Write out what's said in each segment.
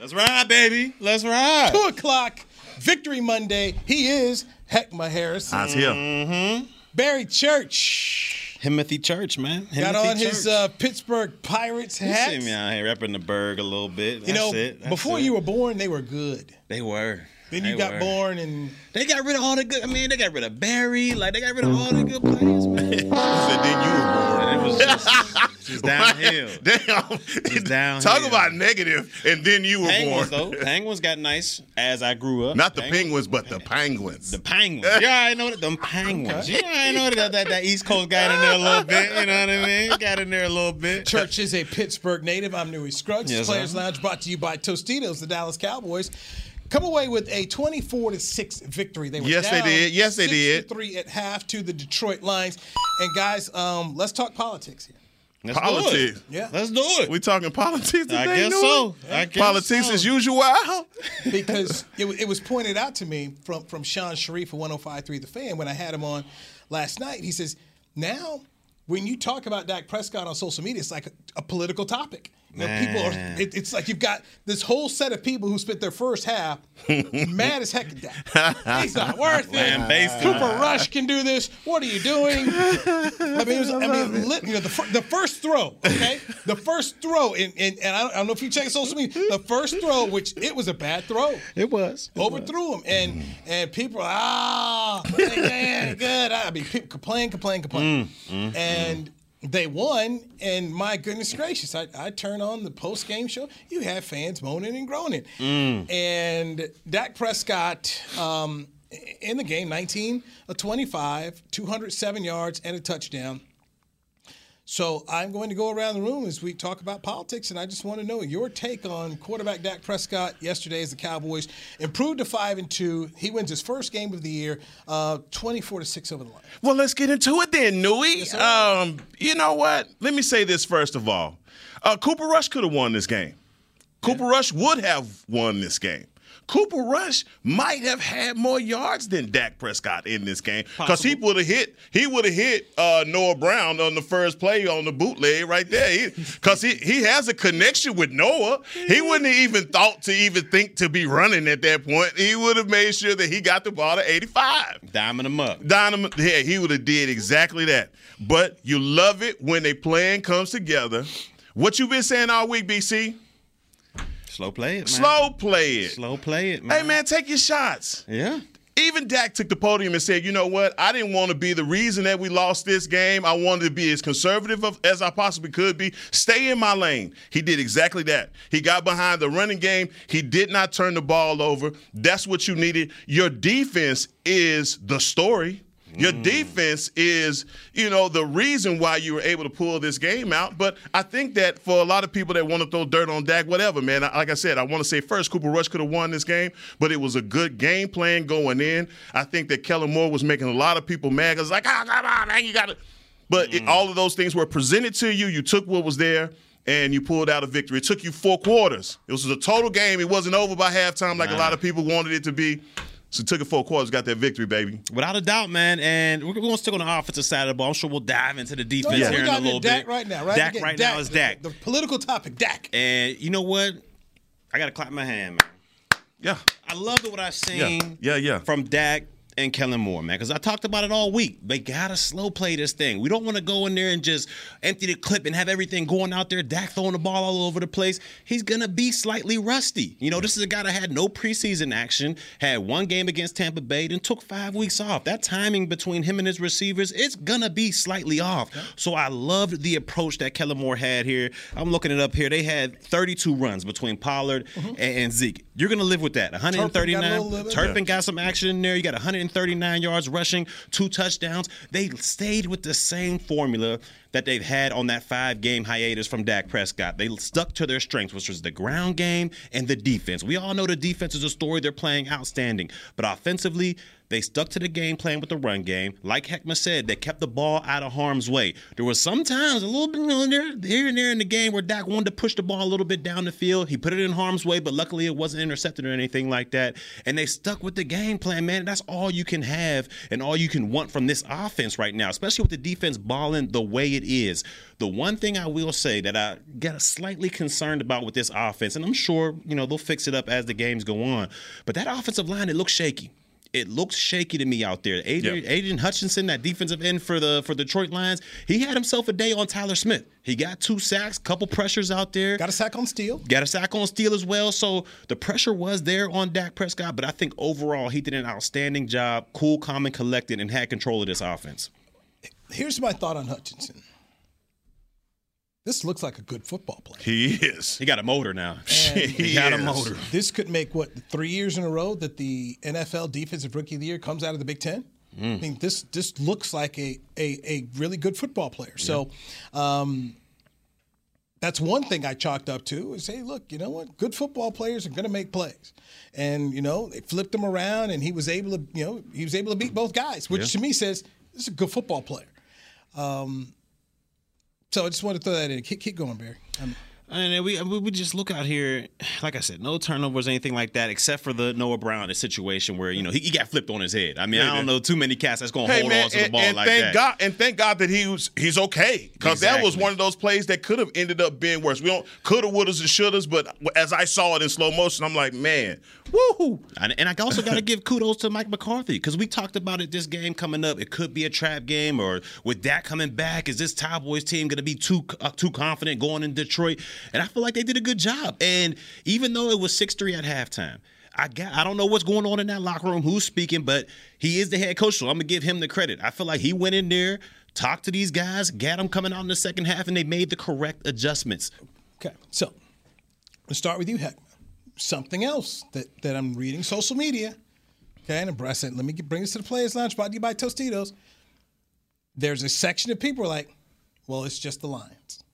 Let's ride, baby. Let's ride. Two o'clock, Victory Monday. He is Heckma Harris. That's him. Mm-hmm. Barry Church. Timothy Church, man. Himothy Got on Church. his uh, Pittsburgh Pirates hat. You see me out here repping the Burgh a little bit. you know, it. That's before it. you were born, they were good. they were. Then you They got were. born and They got rid of all the good. I mean, they got rid of Barry. Like they got rid of all the good players, man. He said, then you were born. And it was just, just downhill. Damn. Just downhill. Talk about negative, and then you were Penguins born. though. Penguins got nice as I grew up. Not the penguins, but the penguins. The Penguins. Yeah, I know that. Them Penguins. Yeah, I know that, that that East Coast got in there a little bit. You know what I mean? Got in there a little bit. Church is a Pittsburgh native. I'm Newy Scruggs. Yes, Players sir. Lounge brought to you by Tostitos, the Dallas Cowboys. Come away with a 24 to 6 victory. They were Yes, they did. Yes, they did. 3 at half to the Detroit Lions. And guys, um, let's talk politics here. Let's Politics. Do it. Yeah. Let's do it. we talking politics today? I guess so. I guess Politics so. as usual. because it, it was pointed out to me from from Shan Shariff of 105.3 The Fan when I had him on last night. He says, now when you talk about Dak Prescott on social media, it's like a, a political topic. You know, people are, it, it's like you've got this whole set of people who spent their first half mad as heck at Dak. He's not worth it. Cooper Rush can do this. What are you doing? I mean, it was, I mean, lit, you know, the, the first throw, okay, the first throw, and, and, and I, don't, I don't know if you check social media, the first throw, which it was a bad throw It was. overthrew him, and and people are, ah, yeah, good. I mean, people complain, complain, complain, and they won. And my goodness gracious, I, I turn on the post game show. You have fans moaning and groaning, and Dak Prescott. Um, in the game, 19 of 25, 207 yards and a touchdown. So I'm going to go around the room as we talk about politics, and I just want to know your take on quarterback Dak Prescott yesterday as the Cowboys improved to five and two. He wins his first game of the year, uh, 24 to six over the line. Well, let's get into it then, Newy. sir. um, you know what? Let me say this first of all. Uh, Cooper Rush could have won this game. Cooper Rush would have won this game. Cooper Rush might have had more yards than Dak Prescott in this game because he would have hit. He would have hit uh, Noah Brown on the first play on the bootleg right there. Because he, he has a connection with Noah. He wouldn't have even thought to even think to be running at that point. He would have made sure that he got the ball to 85. Diming him up. Dynamo, yeah, he would have did exactly that. But you love it when a plan comes together. What you've been saying all week, BC? Slow play it, man. Slow play it. Slow play it, man. Hey man, take your shots. Yeah. Even Dak took the podium and said, "You know what? I didn't want to be the reason that we lost this game. I wanted to be as conservative of, as I possibly could be. Stay in my lane." He did exactly that. He got behind the running game. He did not turn the ball over. That's what you needed. Your defense is the story. Your mm. defense is, you know, the reason why you were able to pull this game out. But I think that for a lot of people that want to throw dirt on Dak, whatever, man, like I said, I want to say first, Cooper Rush could have won this game, but it was a good game plan going in. I think that Kellen Moore was making a lot of people mad because, like, oh, come on, man, you got to. But it, mm. all of those things were presented to you. You took what was there. And you pulled out a victory. It took you four quarters. It was a total game. It wasn't over by halftime like a lot of people wanted it to be. So took it four quarters, got that victory, baby. Without a doubt, man. And we're going to stick on the offensive side of the ball. I'm sure we'll dive into the defense yeah, here we in a got little Dak bit. right now, right? Dak Again, right now is Dak. The, the political topic, Dak. And you know what? I got to clap my hand, man. Yeah. I love what I've seen yeah. Yeah, yeah. from Dak and Kellen Moore, man, because I talked about it all week. They gotta slow play this thing. We don't want to go in there and just empty the clip and have everything going out there. Dak throwing the ball all over the place. He's gonna be slightly rusty. You know, this is a guy that had no preseason action, had one game against Tampa Bay, then took five weeks off. That timing between him and his receivers, it's gonna be slightly off. So I loved the approach that Kellen Moore had here. I'm looking it up here. They had 32 runs between Pollard mm-hmm. and, and Zeke. You're gonna live with that. 139. Mm-hmm. Turpin got some action in there. You got 139 yards rushing, two touchdowns. They stayed with the same formula that they've had on that five game hiatus from Dak Prescott. They stuck to their strengths, which was the ground game and the defense. We all know the defense is a story they're playing outstanding, but offensively, they stuck to the game plan with the run game. Like Heckma said, they kept the ball out of harm's way. There was sometimes a little bit here and there in the game where Dak wanted to push the ball a little bit down the field. He put it in harm's way, but luckily it wasn't intercepted or anything like that. And they stuck with the game plan, man. That's all you can have and all you can want from this offense right now, especially with the defense balling the way it is. The one thing I will say that I get slightly concerned about with this offense, and I'm sure, you know, they'll fix it up as the games go on, but that offensive line, it looks shaky it looks shaky to me out there. Adrian, yep. Aidan Hutchinson, that defensive end for the for Detroit Lions, he had himself a day on Tyler Smith. He got two sacks, couple pressures out there. Got a sack on Steele. Got a sack on Steele as well. So the pressure was there on Dak Prescott, but I think overall he did an outstanding job, cool, calm, and collected, and had control of this offense. Here's my thought on Hutchinson. This looks like a good football player. He is. He got a motor now. he, he got is. a motor. This could make what three years in a row that the NFL Defensive Rookie of the Year comes out of the Big Ten. Mm. I mean, this this looks like a a, a really good football player. Yeah. So. Um, that's one thing I chalked up to is hey, look, you know what? Good football players are going to make plays, and you know they flipped him around, and he was able to, you know, he was able to beat both guys, which yeah. to me says this is a good football player. Um, so I just wanted to throw that in. Keep, keep going, Barry. I'm, and we we just look out here, like I said, no turnovers, anything like that, except for the Noah Brown situation where you know he, he got flipped on his head. I mean, I don't know too many cats that's going to hey, hold man, on to and, the ball and like thank that. God, and thank God that he was he's okay because exactly. that was one of those plays that could have ended up being worse. We don't coulda, would wouldas, and shouldas, but as I saw it in slow motion, I'm like, man, woohoo! And, and I also got to give kudos to Mike McCarthy because we talked about it. This game coming up, it could be a trap game, or with that coming back, is this Cowboys team going to be too uh, too confident going in Detroit? And I feel like they did a good job. And even though it was 6 3 at halftime, I got I don't know what's going on in that locker room, who's speaking, but he is the head coach, so I'm gonna give him the credit. I feel like he went in there, talked to these guys, got them coming out in the second half, and they made the correct adjustments. Okay, so let's start with you, Heck. Something else that, that I'm reading social media. Okay, and I said, let me get, bring this to the Players Lounge, brought to you by Tostitos. There's a section of people like, well, it's just the Lions.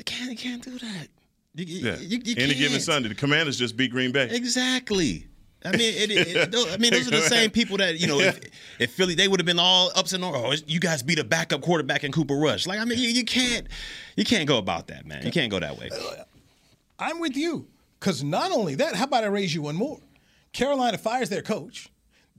They can't, they can't do that. You, yeah. You, you Any given Sunday, the Commanders just beat Green Bay. Exactly. I mean, it, it, it, I mean, those are the same people that you know. If, if Philly, they would have been all ups and oh, you guys beat a backup quarterback in Cooper Rush. Like, I mean, you, you can't, you can't go about that, man. You can't go that way. I'm with you because not only that, how about I raise you one more? Carolina fires their coach.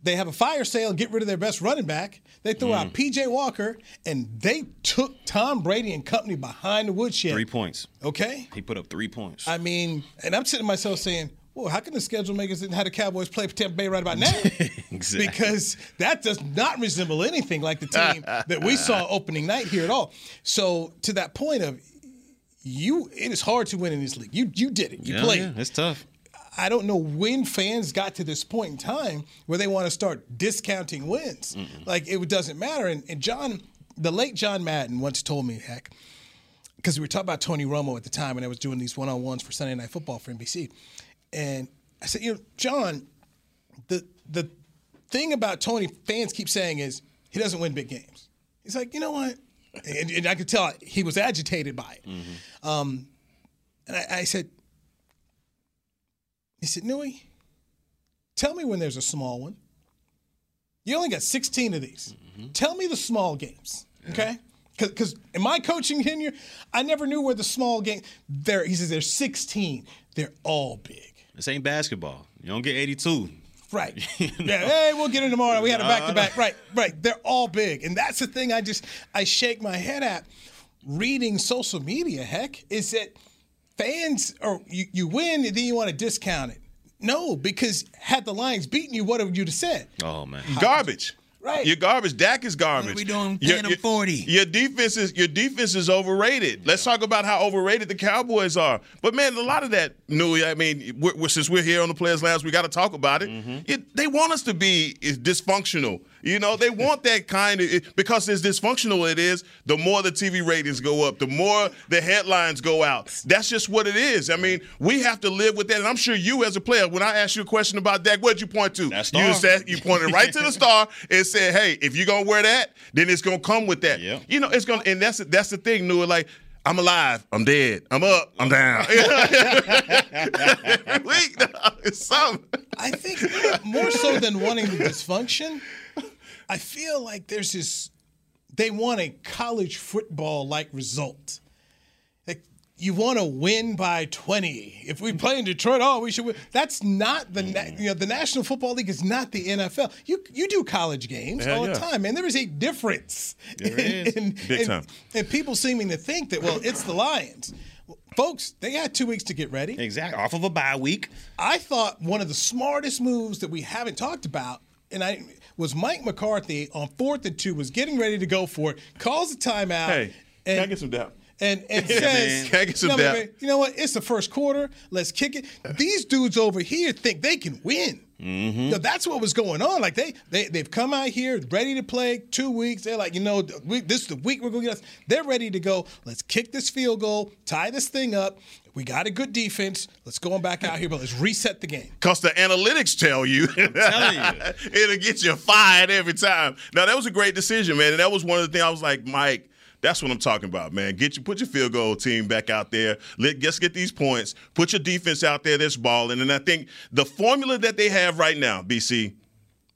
They have a fire sale and get rid of their best running back. They threw mm. out PJ Walker and they took Tom Brady and company behind the woodshed. Three points. Okay. He put up three points. I mean, and I'm sitting myself saying, well, how can the schedule makers and how the Cowboys play for Tampa Bay right about now? exactly. Because that does not resemble anything like the team that we saw opening night here at all. So to that point of you, it is hard to win in this league. You you did it. You yeah, played. Yeah, it's tough. I don't know when fans got to this point in time where they want to start discounting wins. Mm-mm. Like it doesn't matter. And, and, John, the late John Madden once told me, heck, because we were talking about Tony Romo at the time and I was doing these one on ones for Sunday Night Football for NBC. And I said, you know, John, the the thing about Tony fans keep saying is he doesn't win big games. He's like, you know what? And, and I could tell he was agitated by it. Mm-hmm. Um, and I, I said, he said, Newy, tell me when there's a small one. You only got 16 of these. Mm-hmm. Tell me the small games, okay? Because in my coaching tenure, I never knew where the small game. There, he says there's 16. They're all big. This ain't basketball. You don't get 82. Right. you know? Yeah. Hey, we'll get in tomorrow. We had a back to back. Right. Right. They're all big, and that's the thing. I just I shake my head at reading social media. Heck, is that fans or you, you win and then you want to discount it. No, because had the Lions beaten you, what would you have said? Oh man, garbage. Right. Your garbage. Dak is garbage. What are we doing? Paying your, forty. Your defense is your defense is overrated. Let's talk about how overrated the Cowboys are. But man, a lot of that, Newy. I mean, we're, we're, since we're here on the Players Lounge, we got to talk about it. Mm-hmm. it. They want us to be dysfunctional. You know, they want that kind of because as dysfunctional it is, the more the TV ratings go up, the more the headlines go out. That's just what it is. I mean, we have to live with that. And I'm sure you, as a player, when I asked you a question about Dak, what did you point to? That star. You said you pointed right to the star and just said, hey, if you're gonna wear that, then it's gonna come with that. Yep. You know, it's gonna, and that's that's the thing, Nua. Like, I'm alive, I'm dead, I'm up, I'm down. Every week, it's something. I think more so than wanting the dysfunction, I feel like there's this. They want a college football like result. You want to win by 20. If we play in Detroit, oh, we should win. That's not the na- mm. you know the National Football League is not the NFL. You you do college games Yeah, all yeah. the time, man. There is a difference. There is. Big and, time. And people seeming to think that well, it's the Lions. Folks, they had two weeks to get ready. Exactly. Off of a bye week. I thought one of the smartest moves that we haven't talked about, and I was Mike McCarthy on fourth and two, was getting ready to go for it, calls a timeout, Hey, and, can I get some depth? And, and Yeah, says, man. Can I get some "No, depth?" man, you know what? It's the first quarter. Let's kick it. These dudes over here think they can win. Mm-hmm. You know, that's what was going on. Like they they they've come out here ready to play two weeks. They're like, you know, we, this is the week we're going to get us. They're ready to go. Let's kick this field goal, tie this thing up. We got a good defense. Let's go on back out here, but let's reset the game. Because the analytics tell you, telling you. it'll get you fired every time. Now that was a great decision, man, and that was one of the things I was like, Mike. That's what I'm talking about, man. Get you, put your field goal team back out there. Let let's get these points. Put your defense out there that's balling. And I think the formula that they have right now, BC,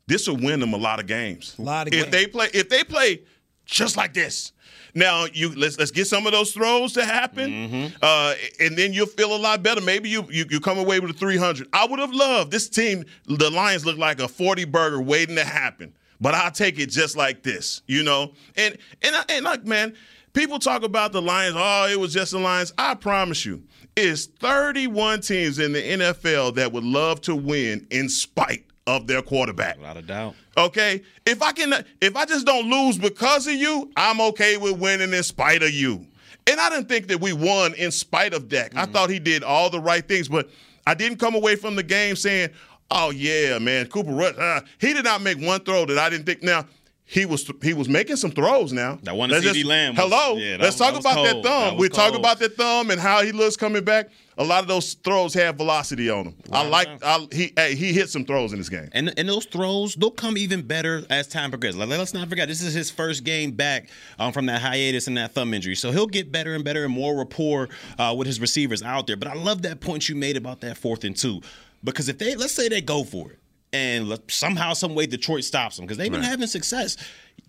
this will win them a lot of games. A lot of if games. they play, if they play just like this. Now you let's let's get some of those throws to happen, Mm-hmm. uh, and then you'll feel a lot better. Maybe you, you you come away with a 300. I would have loved this team. The Lions look like a 40 burger waiting to happen, but I'll take it just like this, you know. And and and like man, people talk about the Lions. Oh, it was just the Lions. I promise you, it's 31 teams in the NFL that would love to win in spite of their quarterback. Without a doubt. Okay, if I can, if I just don't lose because of you, I'm okay with winning in spite of you. And I didn't think that we won in spite of Dak. I mm-hmm. thought he did all the right things, but I didn't come away from the game saying, "Oh yeah, man, Cooper Rush." Uh, he did not make one throw that I didn't think. Now he was he was making some throws. Now That one to CD just- Lamb was- hello, yeah, let's was- talk that about that thumb. That we talk about that thumb and how he looks coming back. A lot of those throws have velocity on them. I like. I, he hey, he hit some throws in this game. And and those throws, they'll come even better as time progresses. Like, let's not forget, this is his first game back um, from that hiatus and that thumb injury. So he'll get better and better and more rapport uh, with his receivers out there. But I love that point you made about that fourth and two. Because if they, let's say they go for it, and somehow, some way, Detroit stops them because they've been having success.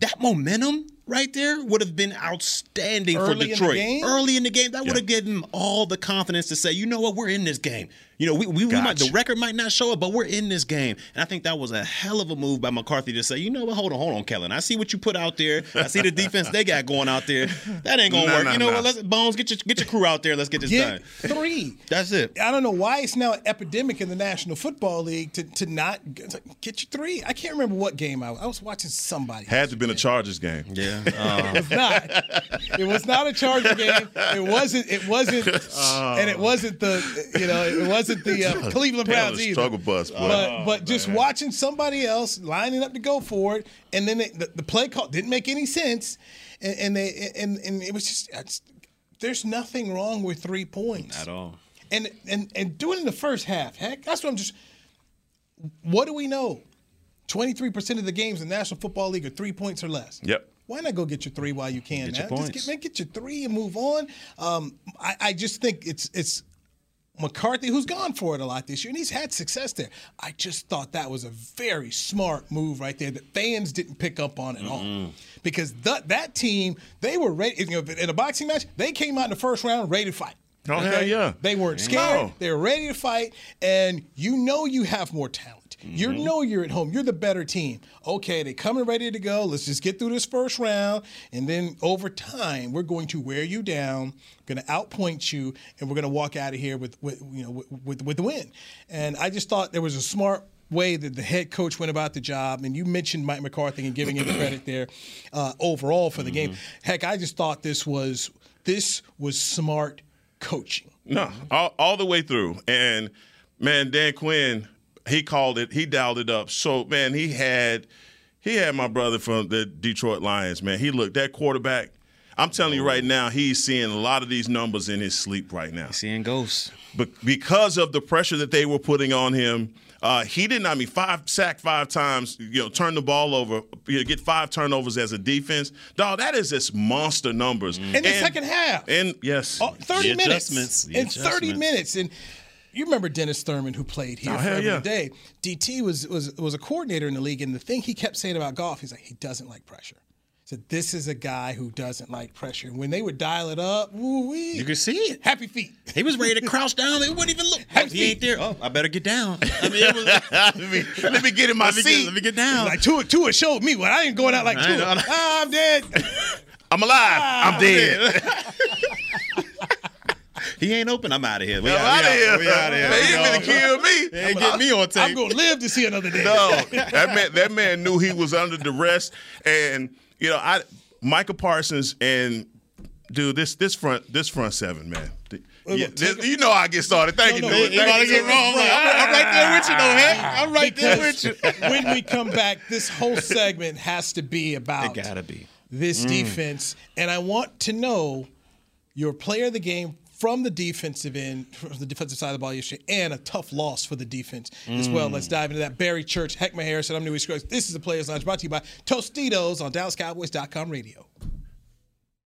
That momentum right there would have been outstanding Early for in the Detroit. game? Early in the game, that would have given them all the confidence to say, you know what, we're in this game. You know, we, we, we might, the record might not show it, but we're in this game. And I think that was a hell of a move by McCarthy to say, you know what, hold on, hold on, Kellen. I see what you put out there. I see the defense they got going out there. That ain't gonna Nah, work. nah, you know nah. what? Let's Bones, get your get your crew out there. Let's get this Get done. three. That's it. I don't know why it's now an epidemic in the National Football League to, to not get get you three. I can't remember what game I was. I was watching somebody. Had to have been a Chargers game. Yeah. Uh, It was not. It was not a Charger game. It wasn't. It wasn't. and it wasn't the. You know, it wasn't the uh, Cleveland That Browns was either. struggle bus, boy. But but just watching somebody else lining up to go for it, and then they, the, the play call didn't make any sense, and, and they and and it was just. It's, there's nothing wrong with three points at all. and and and doing it in the first half. Heck, that's what I'm just. What do we know? Twenty three percent of the games in the National Football League are three points or less. Yep. Why not go get your three while you can? Get your man? points. Just get, man, get your three and move on. Um, I, I just think it's it's McCarthy who's gone for it a lot this year, and he's had success there. I just thought that was a very smart move right there that fans didn't pick up on at all, because that that team they were ready. You know, in a boxing match, they came out in the first round ready to fight. Oh, hell yeah. They weren't scared. No. They were ready to fight, and you know you have more talent. You Mm-hmm. know you're at home. You're the better team. Okay, they coming ready to go. Let's just get through this first round, and then over time, we're going to wear you down, going to outpoint you, and we're going to walk out of here with, with you know with, with with the win. And I just thought there was a smart way that the head coach went about the job. And you mentioned Mike McCarthy and giving him credit there uh, overall for the game. Heck, I just thought this was this was smart coaching. No, all, all the way through. And man, Dan Quinn, he called it, he dialed it up. So man, he had he had my brother from the Detroit Lions, man. He looked that quarterback. I'm telling you right now, he's seeing a lot of these numbers in his sleep right now. He's Seeing ghosts. But because of the pressure that they were putting on him, uh, he didn't. I mean, five sack five times. You know, turn the ball over. You know, get five turnovers as a defense. Dog, that is just monster numbers. In the second half. And yes, Oh, 30 The minutes. adjustments, the in 30 minutes. And you remember Dennis Thurman who played here Oh, for yeah. day. DT was, was was a coordinator in the league, and the thing he kept saying about Goff, he's like, he doesn't like pressure. He said, this is a guy who doesn't like pressure. And when they would dial it up, woo wee. You could see it. Happy feet. He was ready to crouch down. He wouldn't even look. Happy he ain't there. Oh, I better get down. I mean, it was, let, me, let me get in my let, me seat. get, let me get down. Like Tua, Tua showed me what I ain't going out like Tua. Ah, I'm dead. I'm alive. Ah, I'm dead. He ain't open. I'm out of here. We I'm out, out of here. We out of here. Man, We you gone. finna kill me. They ain't get me on tape. I'm gonna live to see another day. No, that man. That man knew he was under duress, and you know, I Micah Parsons and dude, this this front this front seven, man. Yeah, this- you know I get started. Thank No, you, no, dude. you Thank gotta you. get wrong. I'm, I'm right there with you, though, Hank. I'm right there with you. when we come back, this whole segment has to be about It gotta be. this mm. defense, and I want to know your player of the game from the defensive end, from the defensive side of the ball yesterday, and a tough loss for the defense as well. Let's mm. dive into that. Barry Church, Heckma Harrison, I'm Newy Scruggs. This is the Players Lounge brought to you by Tostitos on DallasCowboys.com radio.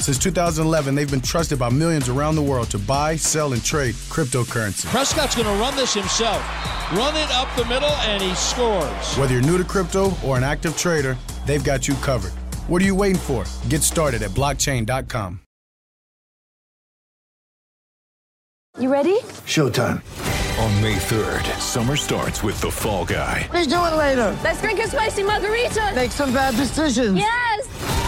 Since 2011, they've been trusted by millions around the world to buy, sell, and trade cryptocurrency. Prescott's going to run this himself. Run it up the middle, and he scores. Whether you're new to crypto or an active trader, they've got you covered. What are you waiting for? Get started at blockchain.com. You ready? Showtime. On May 3rd, summer starts with The Fall Guy. Let's do it later. Let's drink a spicy margarita. Make some bad decisions. Yes.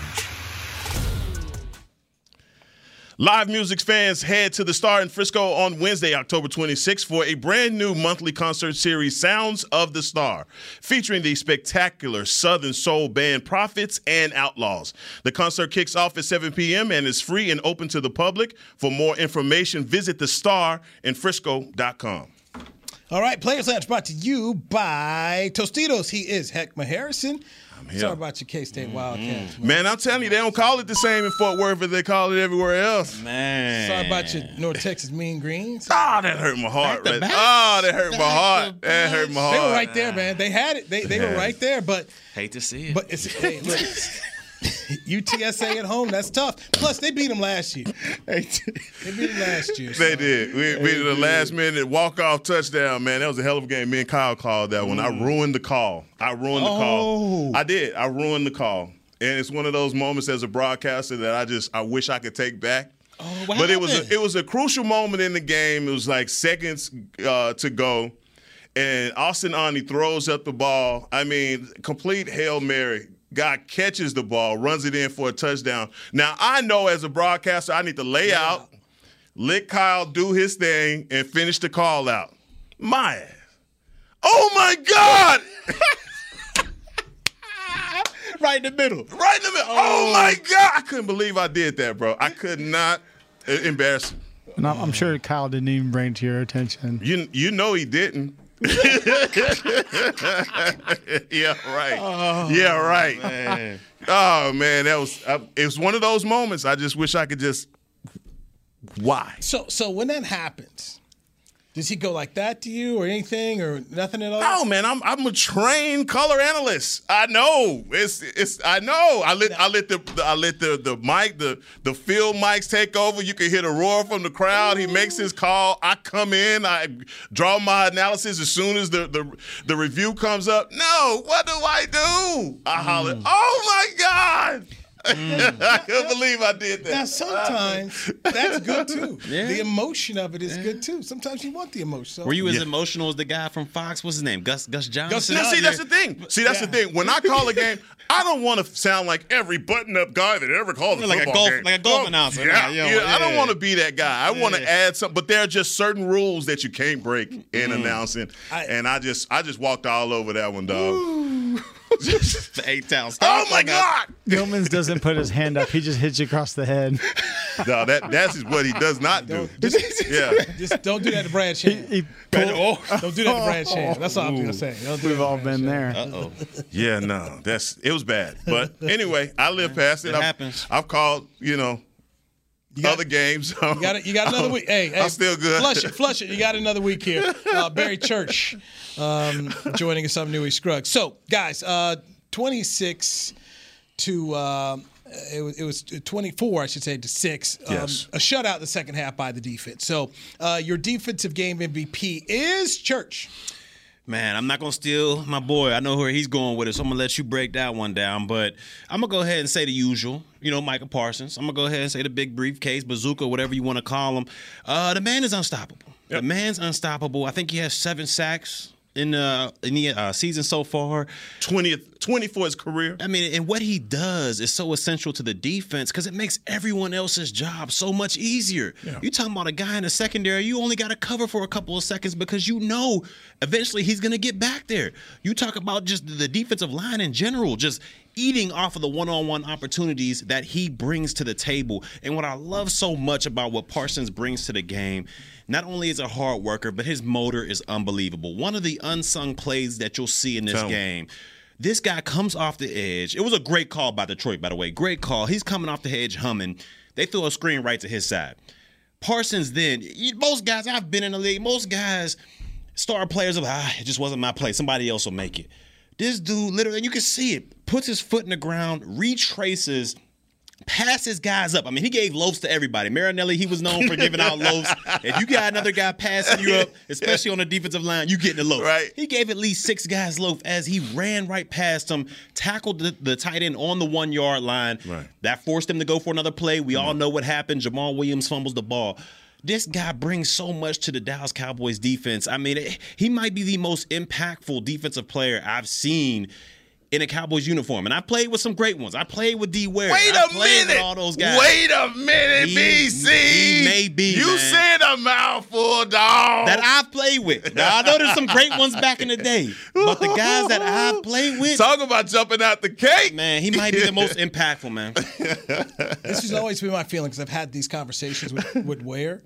Live music fans head to the Star in Frisco on Wednesday, October 26th for a brand new monthly concert series, Sounds of the Star, featuring the spectacular Southern Soul band Prophets and Outlaws. The concert kicks off at 7 p.m. and is free and open to the public. For more information, visit thestarinfrisco.com. All right, Players Lounge brought to you by Tostitos. He is Heckma Harrison. Here. Sorry about your K State Wildcats. Man, I'm telling you, they don't call it the same in Fort Worth as they call it everywhere else. Man. Sorry about your North Texas Mean Greens. Ah, that hurt my heart. Back Right? back. Ah, that hurt my heart. That hurt my heart. They were right there, man. They had it. They, they were right there, but Hate to see it. but it's hey, look, UTSA at home, that's tough. Plus, they beat them last year. They beat them last year. They did. We beat the last minute walk off touchdown, man. That was a hell of a game. Me and Kyle called that one. I ruined the call. I ruined the Oh. call. I did. I ruined the call. And it's one of those moments as a broadcaster that I just I wish I could take back. Oh, but it was a, it was a crucial moment in the game. It was like seconds uh, to go, and Austin Aune throws up the ball. I mean, complete hail mary. Guy catches the ball, runs it in for a touchdown. Now I know as a broadcaster, I need to lay out, let Kyle do his thing, and finish the call out. My ass. Oh my God! right in the middle. Right in the middle. Oh, oh. my God! I couldn't believe I did that, bro. I could not. Embarrassing. And I'm, I'm sure Kyle didn't even bring it to your attention. You you know he didn't. yeah, right. yeah, right. man. Oh man, that was uh, it was one of those moments. I just wish I could just. Why? So, so when that happens, does he go like that to you or anything or nothing at all? No, man, I'm I'm a trained color analyst. I know. It's it's I know. I let I let the, the I let the the mic the the field mics take over. You can hear the roar from the crowd. He makes his call. I come in. I draw my analysis as soon as the the, the review comes up. No, what do I do? I holler. Mm. Oh my god! I couldn't believe I did that. Now, sometimes that's good too. Yeah. The emotion of it is good too. Sometimes you want the emotion. So. Were you as Yeah. emotional as the guy from Fox? What's his name? Gus Gus Johnson. Now, see, that's the thing. See, that's the thing. When I call a game, I don't want to sound like every button-up guy that ever called a Like a golf- game. like a golf Oh, announcer. Yeah, Nah, you yeah, I don't want to be that guy. I want to add something, but there are just certain rules that you can't break in Mm-hmm. announcing, and I just, I just walked all over that one, dog. The eight town. Oh my God! Gilman's doesn't put his hand up. He just hits you across the head. No, that that's what he does not do. yeah. Just don't do that to Brad Sham. He oh, Don't do that to Brad Sham. That's all I'm gonna say. Don't do We've all Brad been Shan. there. Uh-oh. Yeah, no, that's it was bad. But anyway, I lived past it. It I've, happens. I've called, you know, got- other games. You got. You got another week. Hey, hey, I'm still good. Flush it, flush it. You got another week here. Uh, Barry Church um, joining us on Newy Scruggs. So, guys, uh, 26 to uh, it was, it was 24, I should say, to six. Um, Yes. A shutout the second half by the defense. So, uh, your defensive game MVP is Church. Man, I'm not gonna steal my boy. I know where he's going with it, so I'm gonna let you break that one down. But I'm gonna go ahead and say the usual. You know, Micah Parsons. I'm gonna go ahead and say the big briefcase, bazooka, whatever you want to call him. Uh, the man is unstoppable. The man's unstoppable. I think he has seven sacks in the in the uh, season so far. 20th, 20 for his career. I mean, and what he does is so essential to the defense because it makes everyone else's job so much easier. You're talking about a guy in the secondary, you only got to cover for a couple of seconds because you know eventually he's going to get back there. You talk about just the defensive line in general, just eating off of the one-on-one opportunities that he brings to the table. And what I love so much about what Parsons brings to the game, not only is a hard worker, but his motor is unbelievable. One of the unsung plays that you'll see in this Tell me. This guy comes off the edge. It was a great call by Detroit, by the way. Great call. He's coming off the edge humming. They throw a screen right to his side. Parsons then, most guys, I've been in the league, most guys, star players are like, ah, it just wasn't my play. Somebody else will make it. This dude literally, and you can see it, puts his foot in the ground, retraces, passes guys up. I mean, he gave loaves to everybody. Marinelli, he was known for giving out loaves. If you got another guy passing you up, especially on the defensive line, you getting a loaf. Right. He gave at least six guys loaf as he ran right past him, tackled the, the tight end on the one yard line. Right. That forced him to go for another play. We all know what happened. Jamaal Williams fumbles the ball. This guy brings so much to the Dallas Cowboys defense. I mean, it- he might be the most impactful defensive player I've seen in a Cowboys uniform. And I played with some great ones. I played with D. Ware. Wait I a played minute. With all those guys. Wait a minute, He- BC. he may be, You man. said a mouthful, dog. that I've played with. Now I know there's some great ones back in the day, but the guys that I've played with, Talk about jumping out the cake. man, he might be the most impactful, man. This has always been my feeling because I've had these conversations with, with Ware.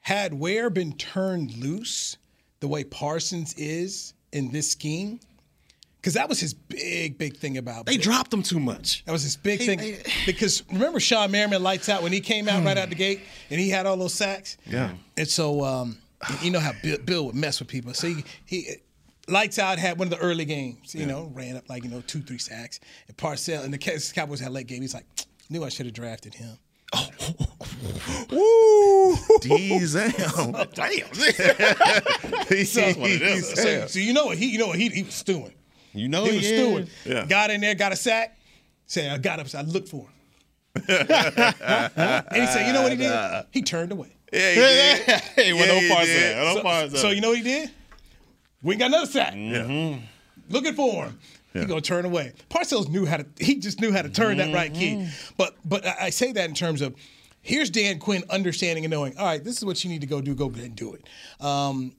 Had Ware been turned loose the way Parsons is in this scheme, because that was his big, big thing about They Bill. dropped him too much. That was his big thing. because remember Shawne Merriman lights out when he came out right out the gate and he had all those sacks? Yeah. And so um, you know how Bill, Bill would mess with people. So he, he lights out had one of the early games. You know, ran up like you know two, three sacks. And Parcell and the Cowboys had a late game. He's like, knew I should have drafted him. Oh. Woo! Damn. Damn. So, so, so you know what he you know what he, he was stewing. You know he was yeah. stewing. Yeah. Got in there, got a sack. Said I got up, so I looked for him. and he said, you know what he did? He turned away. Yeah, he did. Hey, with Yeah, no he parts did. of that. No So, parts of so you know what he did? We got another sack. Yeah. Looking for him. He gonna turn away. Parcells knew how to. He just knew how to turn that right key. But but I I say that in terms of here's Dan Quinn understanding and knowing. All right, this is what you need to go do. Go ahead and do it. Um,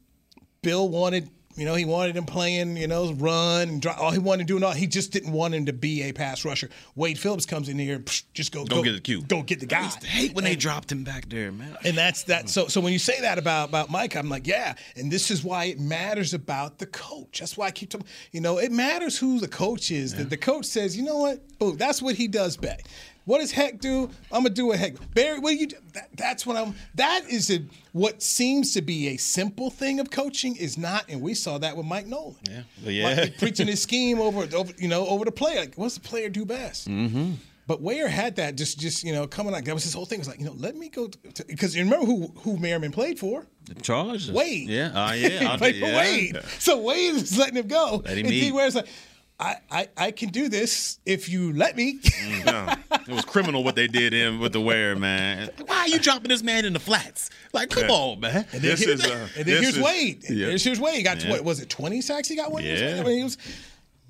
Bill wanted. You know, he wanted him playing, you know, run and drive. All he wanted to do and all. He just didn't want him to be a pass rusher. Wade Phillips comes in here, psh, just go, Go get the cue. Go get the guy. I hate when they dropped him back there, man. And that's that. So so when you say that about about Mike, I'm like, yeah. And this is why it matters about the coach. That's why I keep talking. You know, it matters who the coach is. That the coach says, you know what? Boom, that's what he does best. What does Heck do? I'm gonna do what Heck. Barry, what do you? Do? That, that's what I'm. That is a, what seems to be a simple thing of coaching is not, and we saw that with Mike Nolan. Yeah, Well, yeah. Like, preaching his scheme over, over, you know, over the player. Like, what's the player do best? Mm-hmm. But Ware had that just, just you know, coming out. That was his whole thing. It was like, you know, let me go because you remember who who Merriman played for? The Chargers. Wade. Yeah. Uh, yeah. Played for yeah. Wade. So Wade is letting him go. Let him and D. Ware's like, I, I, I can do this if you let me. No, it was criminal what they did in with the Ware, man. Why are you dropping this man in the flats? Like, come Yeah. on, man. And then, This here's, is, uh, and then this here's is- Wade. Yeah. Here's, here's Wade. He got Yeah. what was it? Twenty sacks he got one. year? Yeah. I mean, he was.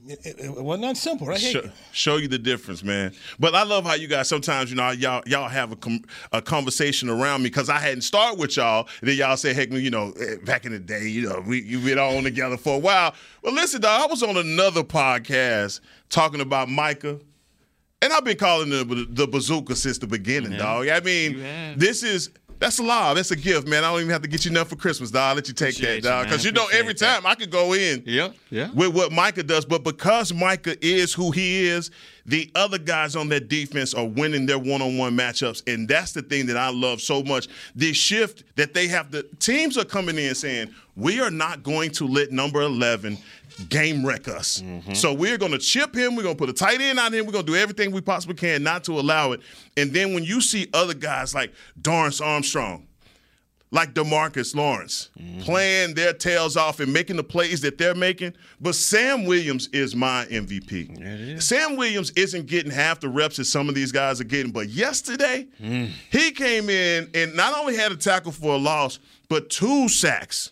It, it, it wasn't that simple, right? Show, show you the difference, man. But I love how you guys sometimes, you know, y'all y'all have a, com- a conversation around me because I hadn't started with y'all. And then y'all say, "Heck, you know, eh, back in the day, you know, we you've been on together for a while." Well, listen, dog, I was on another podcast talking about Micah. And I've been calling the the bazooka since the beginning, dog. I mean, this is that's a law. That's a gift, man. I don't even have to get you nothing for Christmas, dog. I'll let you take Appreciate that, you, dog. Because man. you know, every Appreciate that. time I could go in Yeah. Yeah. with what Micah does, but because Micah is who he is, the other guys on that defense are winning their one-on-one matchups, and that's the thing that I love so much. This shift that they have, the teams are coming in saying, "We are not going to let number 11 game wreck us. Mm-hmm. So we're going to chip him. We're going to put a tight end on him. We're going to do everything we possibly can not to allow it." And then when you see other guys like Dorance Armstrong, like Demarcus Lawrence mm-hmm. playing their tails off and making the plays that they're making. But Sam Williams is my MVP. Sam Williams isn't getting half the reps that some of these guys are getting. But yesterday, mm. he came in and not only had a tackle for a loss, but two sacks.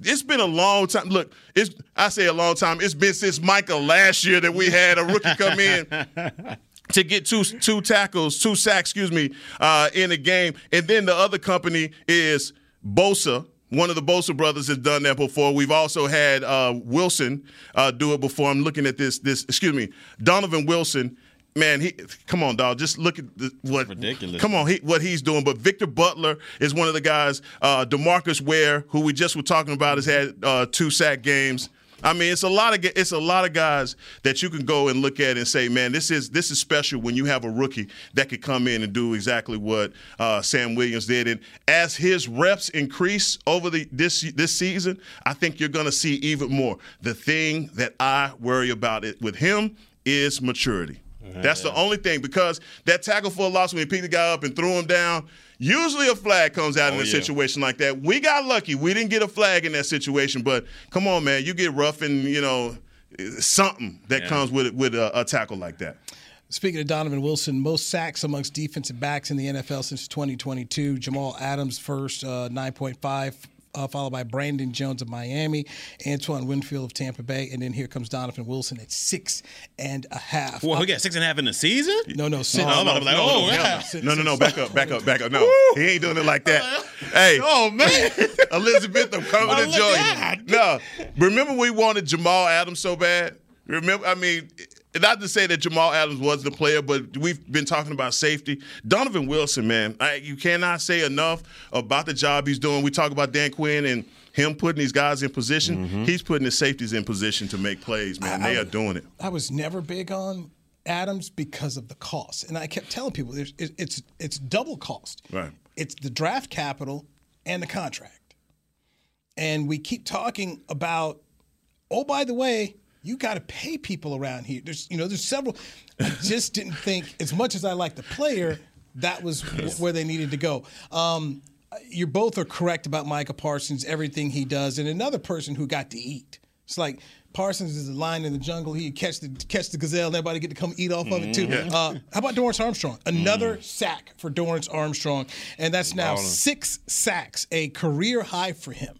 It's been a long time. Look, it's I say a long time. It's been since Michael last year that we had a rookie come in to get two two tackles, two sacks, excuse me, uh, in a game. And then the other company is Bosa. One of the Bosa brothers has done that before. We've also had uh, Wilson uh, do it before. I'm looking at this. This excuse me, Donovan Wilson. Man, he come on, dog. Just look at the, what ridiculous. Come on, he, what he's doing. But Victor Butler is one of the guys. Uh, Demarcus Ware, who we just were talking about, has had uh, two sack games. I mean, it's a lot of it's a lot of guys that you can go and look at and say, man, this is this is special when you have a rookie that could come in and do exactly what uh, Sam Williams did. And as his reps increase over the this this season, I think you're going to see even more. The thing that I worry about it with him is maturity. That's the only thing because that tackle for a loss when he picked the guy up and threw him down. Usually a flag comes out in Oh, a yeah. situation like that. We got lucky. We didn't get a flag in that situation, but come on, man, you get rough and you know something that Yeah. comes with with a, a tackle like that. Speaking of Donovan Wilson, most sacks amongst defensive backs in the NFL since 2022. Jamal Adams first, uh, 9.5, uh, followed by Brandon Jones of Miami, Antoine Winfield of Tampa Bay, and then here comes Donovan Wilson at six and a half. Well, we got six and a half in the season. no, no, since, Oh, I'm about to be like, no, oh, no, yeah. Since- No, no, no, back up, back up, back up. No, he ain't doing it like that. Hey, Oh man. Elizabeth, I'm coming to join you. No, remember we wanted Jamal Adams so bad. Remember, I mean, not to say that Jamal Adams was the player, but we've been talking about safety. Donovan Wilson, man, I, you cannot say enough about the job he's doing. We talk about Dan Quinn and him putting these guys in position. Mm-hmm. He's putting his safeties in position to make plays, man. They are doing it. I was never big on Adams because of the cost, and I kept telling people there's, it, it's it's double cost. Right. It's the draft capital and the contract, and we keep talking about oh, by the way, you got to pay people around here. There's, you know, there's several. I just didn't think, as much as I like the player, that was where they needed to go. Um, you both are correct about Micah Parsons, everything he does, and another person who got to eat. It's like Parsons is a lion in the jungle. He catch the catch the gazelle, and everybody get to come eat off of it too. Mhm. Uh, how about Dorance Armstrong? Another sack for Dorance Armstrong, and that's now six sacks, a career high for him.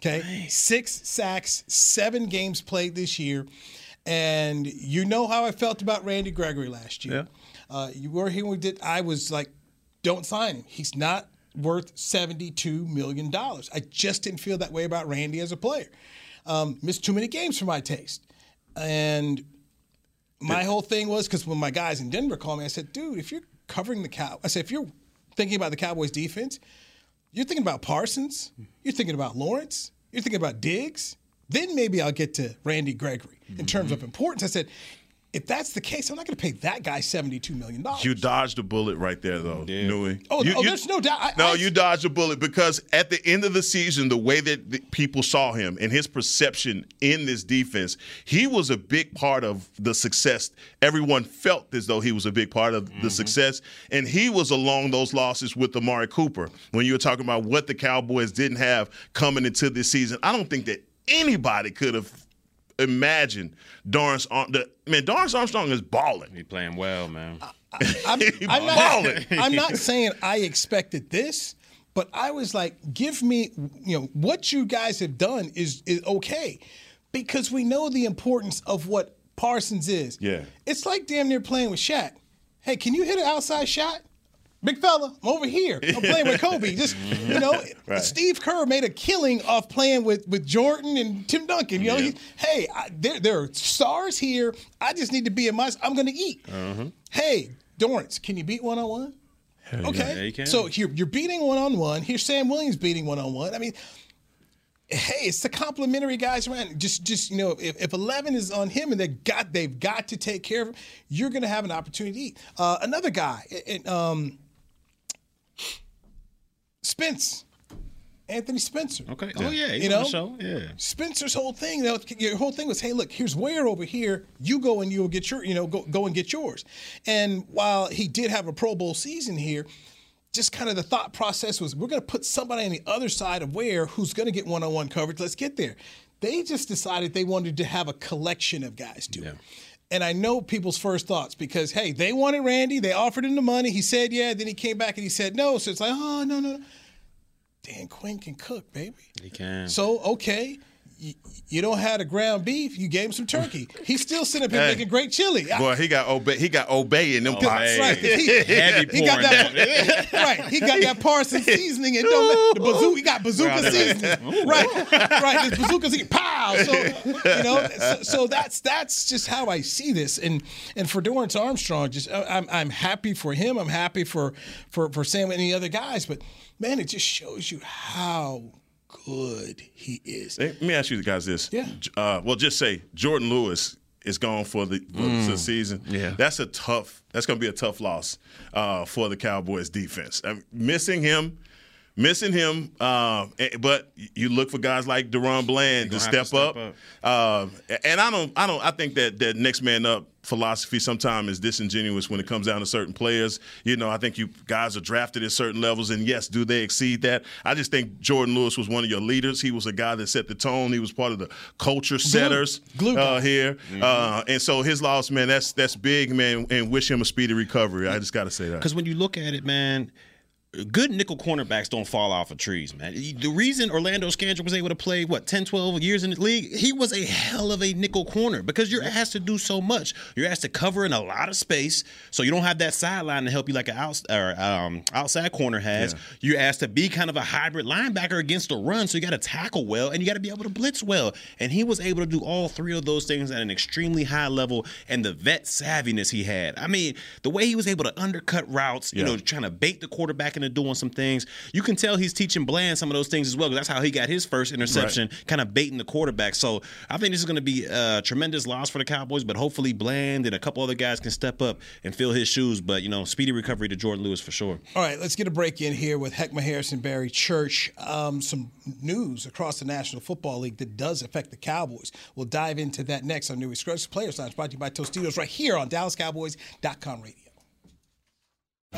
Okay, six sacks, seven games played this year, and you know how I felt about Randy Gregory last year. Uh, you were here when we did. I was like, don't sign him. He's not worth seventy-two million dollars. I just didn't feel that way about Randy as a player. Um, missed too many games for my taste, and my whole thing was because when my guys in Denver called me, I said, dude, if you're covering the cow, I said, if you're thinking about the Cowboys defense, you're thinking about Parsons, you're thinking about Lawrence, you're thinking about Diggs, then maybe I'll get to Randy Gregory in terms of mm-hmm. importance. I said, if that's the case, I'm not going to pay that guy $72 million. You dodged a bullet right there, though, Newy. Oh, You- oh, you- there's no doubt. I, no, I- you dodged a bullet because at the end of the season, the way that the people saw him and his perception in this defense, he was a big part of the success. Everyone felt as though he was a big part of the mm-hmm. success, and he was along those losses with Amari Cooper. When you were talking about what the Cowboys didn't have coming into this season, I don't think that anybody could have imagined Dorance. Arm- the, man, Dorance Armstrong is balling. He playing well, man. I'm, I'm not, I'm not saying I expected this, but I was like, give me, you know, what you guys have done is is okay, because we know the importance of what Parsons is. Yeah. It's like damn near playing with Shaq. Hey, can you hit an outside shot? Big fella, I'm over here. I'm playing with Kobe. Just you know, Right. Steve Kerr made a killing off playing with with Jordan and Tim Duncan. You know, Yeah. he, hey, I, there there are stars here. I just need to be in my. I'm going to eat. Uh-huh. Hey, Dorance, can you beat one on one? Okay. Yeah, you. So you're, you're beating one on one. Here's Sam Williams beating one on one. I mean, hey, it's the complimentary guys around. Just just you know, if, if eleven is on him and they got they've got to take care of him, you're gonna have an opportunity to eat. Uh, another guy, it, um, Spence. Anthony Spencer. Okay. Oh, yeah, he's you know, the show. Yeah. Spencer's whole thing, though, your whole thing was, hey, look, here's Ware over here. You go and you'll get your, you know, go go and get yours. And while he did have a Pro Bowl season here, just kind of the thought process was, we're going to put somebody on the other side of Ware who's going to get one-on-one coverage. Let's get there. They just decided they wanted to have a collection of guys do it. And I know people's first thoughts because, hey, they wanted Randy. They offered him the money. He said, yeah. Then he came back and he said no. So it's like, oh, no, no, no. Dan Quinn can cook, baby. He can. So okay, you, you don't have the ground beef. You gave him some turkey. He's still sitting up here Hey. making great chili. I- Boy, he got obey. He got obey in them pots. That's right. He, Heavy he got that. right. He got that Parsons seasoning and don't the bazooka. He got bazooka seasoning. Right. Right. This bazooka seasoning. Pow. So you know. So, so that's that's just how I see this. And and for Dorance Armstrong, just I- I'm I'm happy for him. I'm happy for for for Sam and the other guys. But man, it just shows you how good he is. Let me ask you guys this. Yeah. Uh, well, just say Jordan Lewis is gone for the, for Mm. the season. Yeah. That's a tough. That's going to be a tough loss uh, for the Cowboys defense. I mean, missing him. Missing him, uh, but you look for guys like DaRon Bland to step, to step up. Uh, and I don't, I don't, I think that that next man up philosophy sometimes is disingenuous when it comes down to certain players. You know, I think you guys are drafted at certain levels, and yes, do they exceed that? I just think Jordan Lewis was one of your leaders. He was a guy that set the tone. He was part of the culture setters glue uh, guy. here, uh, and so his loss, man, that's that's big, man. And wish him a speedy recovery. I just got to say that. Because when you look at it, man, good nickel cornerbacks don't fall off of trees, man. The reason Orlando Scandrick was able to play, what, 10, 12 years in the league, he was a hell of a nickel corner because you're asked to do so much. You're asked to cover in a lot of space, so you don't have that sideline to help you like an out, or, um, outside corner has. You're asked to be kind of a hybrid linebacker against the run, so you got to tackle well and you got to be able to blitz well. And he was able to do all three of those things at an extremely high level and the vet savviness he had. I mean, the way he was able to undercut routes, you Yeah. know, trying to bait the quarterback back into doing some things. You can tell he's teaching Bland some of those things as well, because that's how he got his first interception, kind of baiting the quarterback. So I think this is going to be a tremendous loss for the Cowboys, but hopefully Bland and a couple other guys can step up and fill his shoes. But, you know, speedy recovery to Jordan Lewis for sure. All right, let's get a break in here with Heckma Harrison, Barry Church. Um, some news across the National Football League that does affect the Cowboys. We'll dive into that next on New Exclusive Players Lounge, brought to you by Tostitos, right here on DallasCowboys.com radio.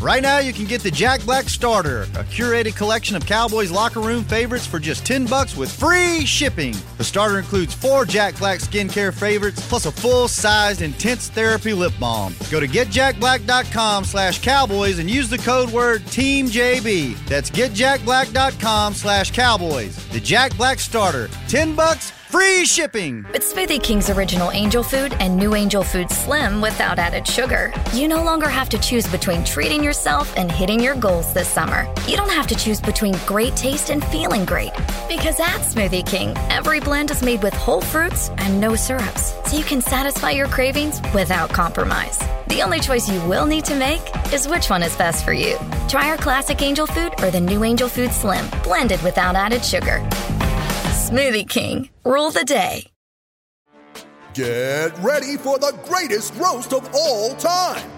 Right now, you can get the Jack Black Starter, a curated collection of Cowboys locker room favorites for just 10 bucks with free shipping. The starter includes four Jack Black skincare favorites plus a full-sized intense therapy lip balm. Go to getjackblack.com slash cowboys and use the code word TEAMJB. That's getjackblack.com slash cowboys. The Jack Black Starter, 10 bucks, free shipping. With Smoothie King's original angel food and new angel food slim without added sugar, you no longer have to choose between treating yourself and hitting your goals this summer. You don't have to choose between great taste and feeling great. Because at Smoothie King, every blend is made with whole fruits and no syrups, so you can satisfy your cravings without compromise. The only choice you will need to make is which one is best for you. Try our classic angel food or the new angel food slim, blended without added sugar. Smoothie King, rule the day. Get ready for the greatest roast of all time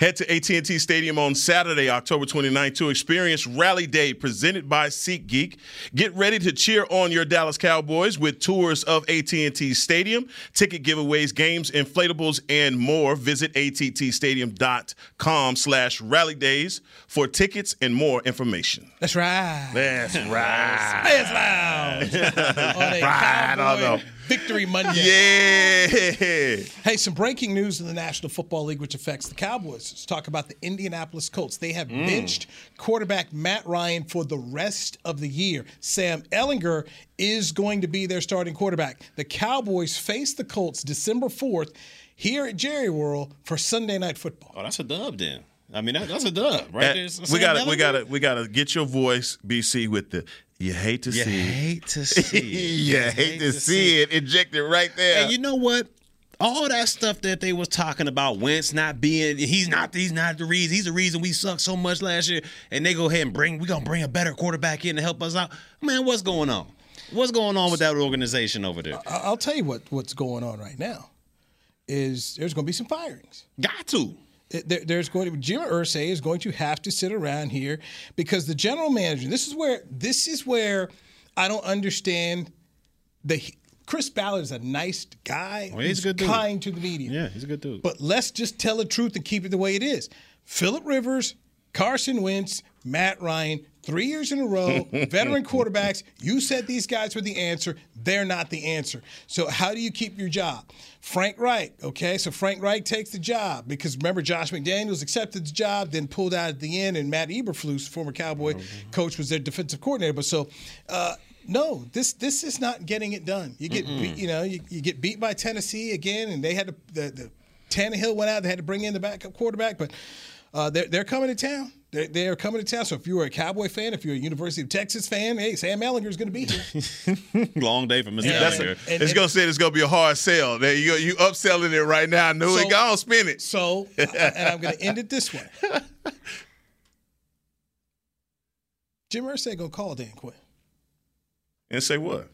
Head to AT&T Stadium on Saturday, October 29th to experience Rally Day presented by SeatGeek. Get ready to cheer on your Dallas Cowboys with tours of AT&T Stadium, ticket giveaways, games, inflatables, and more. Visit attstadium.com slash rally days for tickets and more information. That's right. That's right. Players Lounge. on a Right, Cowboy I know. Victory Monday. Yeah. Hey, some breaking news in the National Football League, which affects the Cowboys. Let's talk about the Indianapolis Colts. They have Mm. benched quarterback Matt Ryan for the rest of the year. Sam Ehlinger is going to be their starting quarterback. The Cowboys face the Colts December 4th here at Jerry World for Sunday Night Football. Oh, that's a dub then. I mean, that, that's a dub, right there. we got to we got to we got to get your voice BC with the you hate to You see it. hate to see it. you hate, to, see it. Inject it right there. And you know what? All that stuff that they was talking about, Wentz not being, he's not, he's not the reason. He's the reason we sucked so much last year. And they go ahead and bring—we're gonna bring a better quarterback in to help us out. Man, what's going on? What's going on with that organization over there? I'll tell you what what's going on right now is there's going to be some firings. Got to. There, there's going to Jim Irsay is going to have to sit around here because the general manager. This is where this is where I don't understand the. Chris Ballard is a nice guy. Oh, he's a good dude. kind to the media. Yeah, he's a good dude. But let's just tell the truth and keep it the way it is. Philip Rivers, Carson Wentz, Matt Ryan, three years in a row, veteran quarterbacks. You said these guys were the answer. They're not the answer. So how do you keep your job? Frank Reich, okay? So Frank Reich takes the job because remember Josh McDaniels accepted the job, then pulled out at the end, and Matt Eberflus, former Cowboy coach, was their defensive coordinator. But so uh, No, this this is not getting it done. You get beat, you know you, you get beat by Tennessee again, and they had to the, the Tannehill went out. They had to bring in the backup quarterback, but uh, they're they're coming to town. They're, they're coming to town. So if you're a Cowboy fan, if you're a University of Texas fan, hey, Sam Ehlinger is going to be here. Long day for Mr. Ehlinger. it's gonna say it's gonna be a hard sell. You. You upselling it right now. I knew So- it. Go on, spin it. So, and I'm going to end it this way. Jim Irsay going to call Dan Quinn. And say what?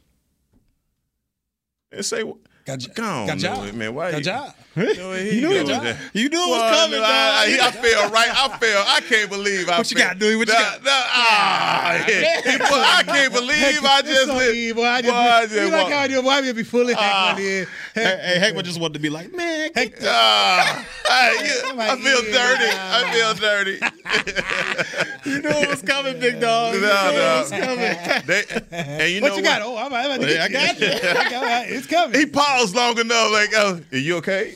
And say what? Got j- Go on, got job. it, man. Why Got you? job. You knew go it, with that. You knew it was Well, coming, no, I. I, I feel right. I feel. I can't believe I. What you feel- got, Dewey? What you Nah, got? nah, ah, yeah. He put- I can't believe I just. so lit- evil. I just, Boy, I you like how I do? Why me be fully Ah. heck in? Hey, hey, Heckman just wanted to be like, man, Heck, Ah, hey, yeah, I feel dirty. I feel dirty. you knew it was coming, big dog. You No, it was coming. They, and you what know you got? Oh, I'm, I'm about to get I got you. I got- it's coming. He paused long enough, like, oh, are you okay?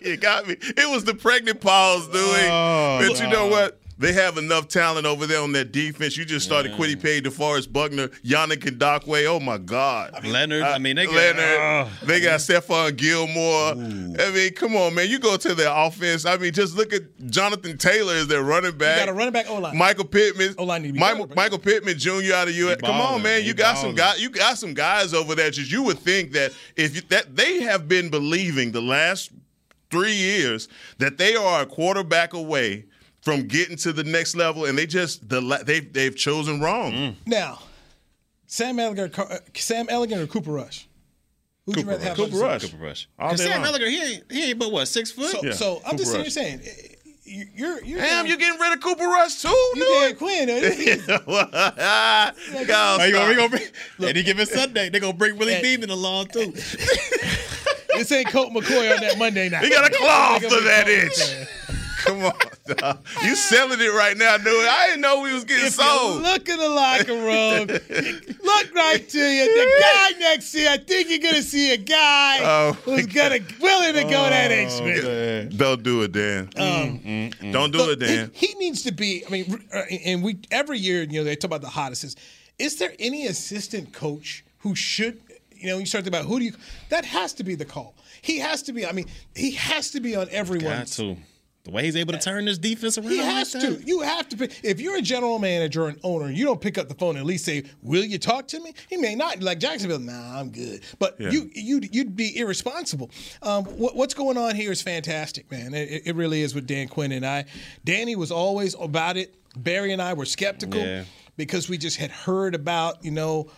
you got me. It was the pregnant pause, Dewey. Oh, but you know what? They have enough talent over there on that defense. You just started Kwity Paye, DeForest Buckner, Yannick and Ngakoue. Oh my God. Leonard, uh, I mean, they got- Leonard. oh. they got Stephon Gilmore. I mean, come on, man. You go to their offense. I mean, just look at Jonathan Taylor as their running back. You got a running back O-line. Michael Pittman. O-line need to be Michael, better, Michael Pittman Jr. out of US. Come on, man. You got some guys. You got some guys over there. Just you would think that if you, that they have been believing the last three years that they are a quarterback away from getting to the next level, and they just the la- they they've chosen wrong. Mm. Now, Sam Ehlinger, uh, Sam Ehlinger or Cooper Rush? Who'd you Cooper rather have? Rush. on Cooper? Rush. Cooper Rush. All Because day Sam long. Ehlinger, he ain't, he ain't but what, six foot? So, Yeah, so I'm just Cooper sitting here saying, you- you're you're Damn, down- you getting rid of Cooper Rush too? you dude? Dan Quinn. this- Go you gonna, we stop. gonna bring, any given Sunday, they gonna bring Willie Hey. Beeman along too. This ain't Colt McCoy on that Monday night. He got a claw for that Colt itch. Come on, dog. you selling it right now, dude. I didn't know we was getting If you sold. look in the locker room, look right to you. The guy next to you, I think you're gonna see a guy Oh, who's gonna willing to go that inch with. Oh, Don't do it, Dan. Um, Don't do Look, it, Dan. He, he needs to be. I mean, uh, and we every year, you know, they talk about the hottest. Is, is there any assistant coach who should? You know, you start thinking about who do you? That has to be the call. He has to be. I mean, he has to be on Got everyone's. To. The way he's able to turn this defense around. He has that. to. You have to. Pick, if you're a general manager or an owner, and you don't pick up the phone and at least say, "Will you talk to me?" He may not. Like Jacksonville, nah, I'm good. But Yeah. you, you, you'd be irresponsible. Um, what, what's going on here is fantastic, man. It, it really is with Dan Quinn and I. Danny was always about it. Barry and I were skeptical Yeah. because we just had heard about, you know,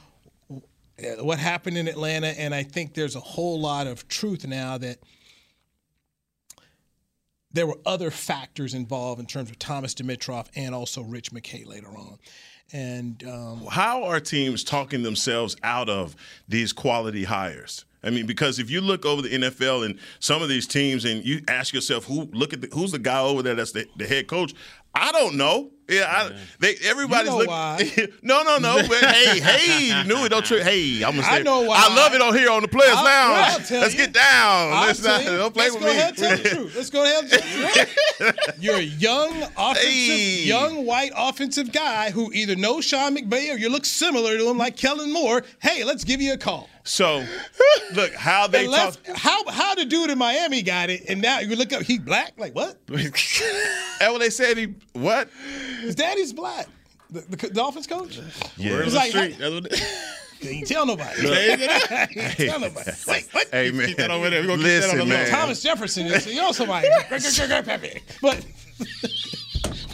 uh, what happened in Atlanta, and I think there's a whole lot of truth now that there were other factors involved in terms of Thomas Dimitroff and also Rich McKay later on. And um, How are teams talking themselves out of these quality hires? I mean, because if you look over the NFL and some of these teams, and you ask yourself, who look at the, who's the guy over there that's the, the head coach? I don't know. Yeah, I, they everybody's You know looking. why. no, no, no. Hey, hey, you knew it. Don't trip. Hey, I'm gonna say. I know why. I love it on here on the Players I'll- Lounge. I'll Let's you. get down. I'll Let's not, don't play Let's with go me. ahead and tell the truth. Let's go ahead and tell the truth. You're a young offensive, Hey. young white offensive guy who either knows Sean McVay or you look similar to him, like Kellen Moore. Hey, let's give you a call. So, look how they talk. how how the dude in Miami got it, and now you look up, he black. Like what? That what they said. He what? His daddy's black. The, the Dolphins coach. Yeah. Word It's like, street. That's what it- He ain't tell nobody. Ain't tell nobody. Wait, what? Hey man, Keep that over there. We're gonna keep that listen, on the man. Thomas Jefferson is you know somebody. but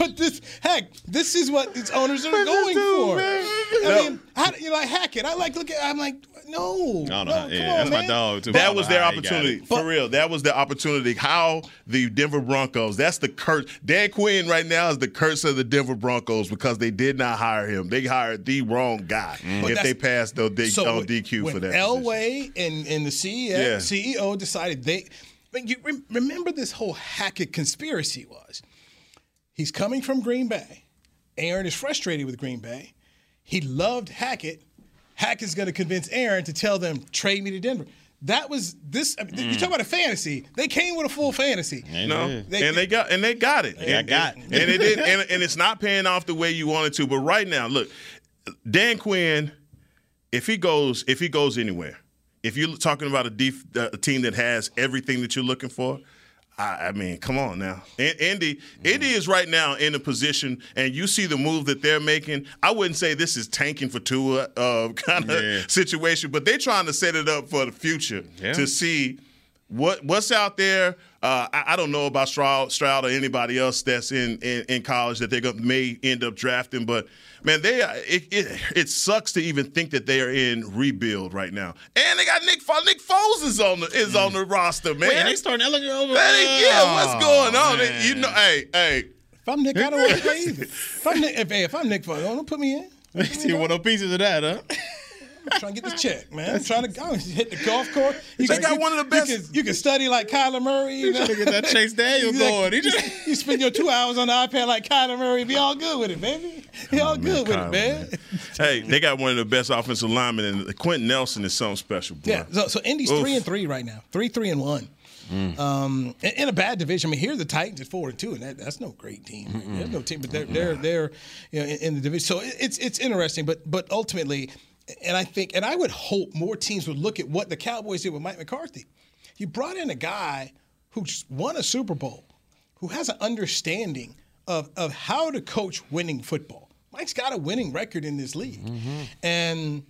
but this heck, this is what these owners are going for. I No. mean, how, you know, like Hackett. I like look at. I'm like, no, I don't no, how- come yeah, on, that's man. my dog too. That was their how he got opportunity. it. For real. That was the opportunity. How the Denver Broncos, that's the curse. Dan Quinn right now is the curse of the Denver Broncos because they did not hire him. They hired the wrong guy mm. But if they passed the D, So on DQ when for that. position. Elway and, and the CEO, Yeah. CEO decided they. I mean, you rem- remember this whole Hackett conspiracy was. He's coming from Green Bay. Aaron is frustrated with Green Bay. He loved Hackett. Hackett's going to convince Aaron to tell them trade me to Denver. That was this. I mean, You talk about a fantasy. They came with a full fantasy. No, They- and they got and they got it. Yeah, and, got and, and it didn't, and, and it's not paying off the way you wanted to. But right now, look, Dan Quinn, if he goes, if he goes anywhere, if you're talking about a, def, a team that has everything that you're looking for, I, I mean, come on now. In- Indy, Indy is right now in a position, and you see the move that they're making. I wouldn't say this is tanking for Tua uh, kind of Yeah. situation, but they're trying to set it up for the future Yeah. to see what what's out there. Uh, I, I don't know about Stroud, Stroud or anybody else that's in, in, in college that they may end up drafting, but man, they it, it it sucks to even think that they are in rebuild right now. And they got Nick Fo- Nick Foles is on the is on the roster, man. Wait, and they starting Ehlinger over. That ain't- yeah, what's going on? man. You know, hey, hey. If I'm Nick, I don't want to play either. If I'm Nick, if, hey, if I'm Nick, Foles, don't put me in. See one of pieces of that, huh? I'm trying to get this check, man. I'm trying to go hit the golf course. You They got one of the best- You can, you can study like Kyler Murray. You know? trying to get that Chase Daniel You like- going. He just- you spend your two hours on the iPad like Kyler Murray. Be all good with it, baby. Be all good with Kyler, it, man. Hey, they got one of the best offensive linemen, and Quenton Nelson is something special. Boy. Yeah. So, so Indy's Oof. three and three right now. Three, three and one. Um, in, in a bad division. I mean, here the Titans at four and two, and that, that's no great team. There's no team, but they're they're they're you know in, in the division. So it- it's it's interesting, but but ultimately, and I think, and I would hope more teams would look at what the Cowboys did with Mike McCarthy. You brought in a guy who won a Super Bowl, who has an understanding of of how to coach winning football. Mike's got a winning record in this league, mm-hmm. and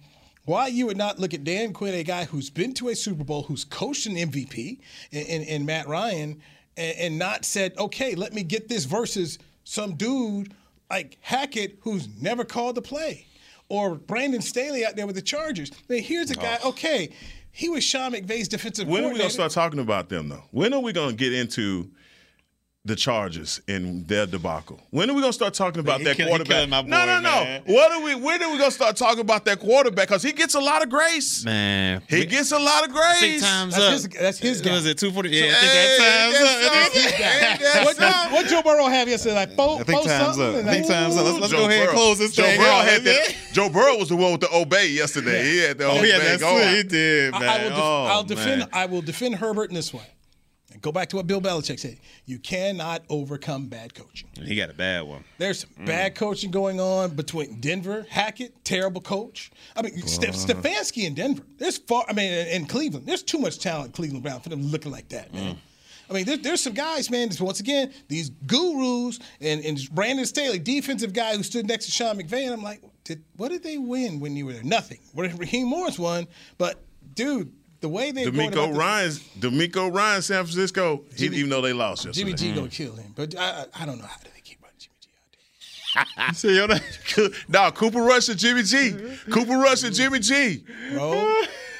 why you would not look at Dan Quinn, a guy who's been to a Super Bowl, who's coached an MVP, and, and, and Matt Ryan, and, and not said, okay, let me get this versus some dude like Hackett who's never called the play, or Brandon Staley out there with the Chargers. Here's a guy. Okay, he was Sean McVay's defensive coordinator. When are we gonna start talking about them though? When are we gonna get into the Chargers and their debacle? When are we gonna start talking about he that kill- quarterback? killing my no, boy, no, no. man. What are we? When are we gonna start talking about that quarterback? Because he gets a lot of grace. Man, He gets a lot of I think grace. times That's up. his- that's his guy. Was it two forty? Yeah, I Hey, think that times up. something. What, that's what, what Joe Burrow have yesterday? Like four, I think four time's something? up. I think like, time's up. Let's, let's go ahead and close this Joe thing Burrow out. had that. Joe Burrow was the one with the obey yesterday. Yeah. He had the Oh, obey yeah, that's going. true. He did, man. I, I will def- oh, I'll defend. I will defend Herbert in this way. Go back to what Bill Belichick said. You cannot overcome bad coaching. He got a bad one. There's some mm. bad coaching going on between Denver, Hackett, terrible coach. I mean, Ste- uh-huh. Stefanski in Denver. There's far. I mean, in, Cleveland, there's too much talent in Cleveland Brown for them looking like that, man. Mm. I mean, there, there's some guys, man. Once again, these gurus and, and Brandon Staley, defensive guy who stood next to Sean McVay, and I'm like, did, what did they win when you were there? Nothing. What Raheem Morris won, but dude, the way they DeMeco Ryans DeMeco Ryan, San Francisco. He, even though they lost yesterday. Jimmy G gonna kill him, but I, I I don't know how do they keep running Jimmy G. See, yo, that, nah, Cooper Rush and Jimmy G. Cooper Rush and Jimmy G. Bro,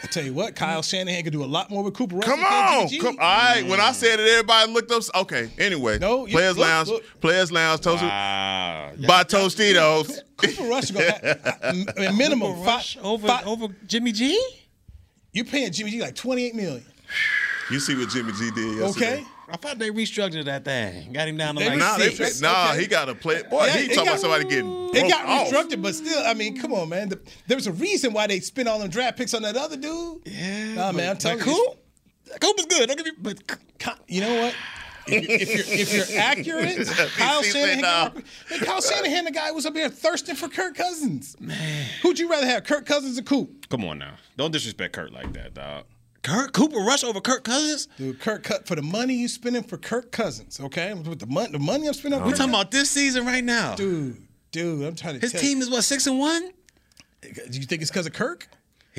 I tell you what, Kyle Shanahan could do a lot more with Cooper Rush. Come on. Jimmy Come, all right. When I said it, everybody looked up. Okay. Anyway. No, you- Players look, Lounge. look. Players Lounge. Toasted Wow. by Tostitos. Cooper Rush gonna have, I mean, minimum five, Rush over five- over Jimmy G. You paying Jimmy G like twenty eight million? You see what Jimmy G did yesterday. Okay. I thought they restructured that thing. Got him down to They like Nah, they, Six. nah, Okay. he got to play. Boy, Yeah, he it talking about somebody getting It got off. restructured, but still, I mean, come on, man. The, there's a reason why they spent all them draft picks on that other dude. Yeah, Nah, man, I'm but- telling but you. Coop, Coop is good. Don't give me, but You know what? If you're, if you're, accurate, Kyle Shanahan, nah. man, Kyle Shanahan, the guy was up here thirsting for Kirk Cousins. Man, who'd you rather have, Kirk Cousins or Coop? come on now. Don't disrespect Kurt like that, dog. Kurt Cooper Rush over Kirk Cousins. Dude, Kirk cut for the money you spending for Kirk Cousins. Okay, with the money, the money I'm spending. on We're talking about this season right now. Dude, dude, I'm trying to. His team is what six and one. Do you think it's because of Kirk?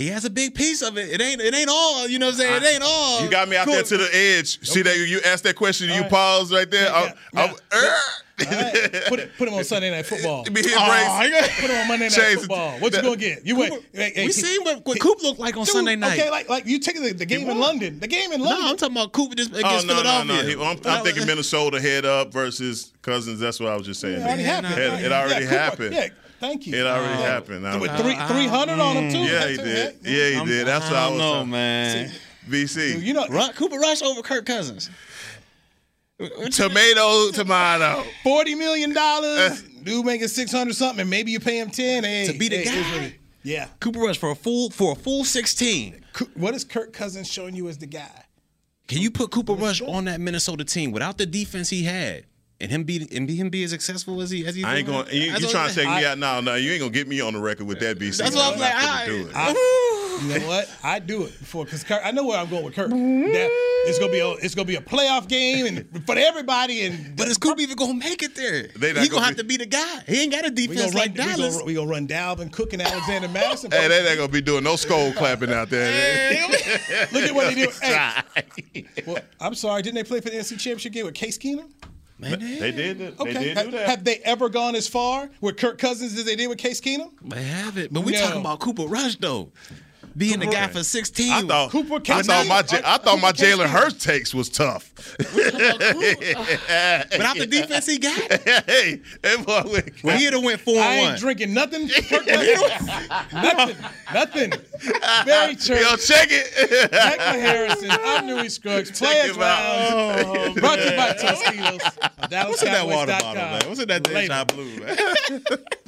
He has a big piece of it. It ain't. It ain't all. You know what I'm saying? It ain't all. You got me out there to the edge. See that you asked that question, you paused right there. Yeah, yeah, yeah. Right, put, it, put him on Sunday Night Football. Be hit Oh, brace. you gotta put him on Monday Night Chase- Football. What you gonna get? You wait. hey, hey, we seen what, what Coop looked like on Dude, Sunday night. Okay, like like you take the, the game in. London. The game in no, London. I'm talking about Coop just Oh against no, no, Philadelphia. no! He- I'm, I'm thinking Minnesota head up versus Cousins. That's what I was just saying. It already happened. It already happened. Yeah, thank you. It already Yeah. happened. I- With three three hundred on him too. yeah, he did. it. Yeah, he I'm- did. That's what I I was. know, talking- man. BC. You know, Ru- Cooper Rush over Kirk Cousins. tomato, tomato. forty million dollars. Dude making six hundred something, and maybe you pay him ten. Hey, To be the hey, guy? here's what it- Yeah. Cooper Rush for a full for a full 16. Co- What is Kirk Cousins showing you as the guy? Can you put Cooper Rush on that Minnesota team without the defense he had and him be and be him be as successful as he as he. I ain't doing? going. You, That's you trying to take me out? No, no, you ain't gonna get me on the record with that, BC. That's what I'm like, finna do it. I, you know what? I do it before because I know where I'm going with Kirk. That it's gonna be a it's gonna be a playoff game and for everybody. And But is Coop even gonna make it there? They not he gonna gonna have be- to be the guy. He ain't got a we gonna defense run, like we Dallas. gonna, we gonna run Dalvin Cook and Alexander Mattison. Hey, they ain't gonna be doing no skull clapping out there. Look at what they do. Hey, well, I'm sorry, didn't they play for the NC Championship game with Case Keenum? They did. that. Okay. They did do that. Have they ever gone as far with Kirk Cousins as they did with Case Keenum? They have it, but we No. talking about Cooper Rush though, being the guy for 16. I thought Cooper I thought my Keenum. J- I thought my Cooper Case Jalen Keenum. Hurts takes was tough. without the defense he got, hey, that boy went- well, he'd have went four I and ain't one. drinking nothing. Nothing. Nothing. Very true. Yo, check it. Michael Harrison, I'm Newy Scruggs. Players him out. Lounge. Oh, Brought to you by Tostitos. What's in that water bottle, man? What's in that Deja Blue, man?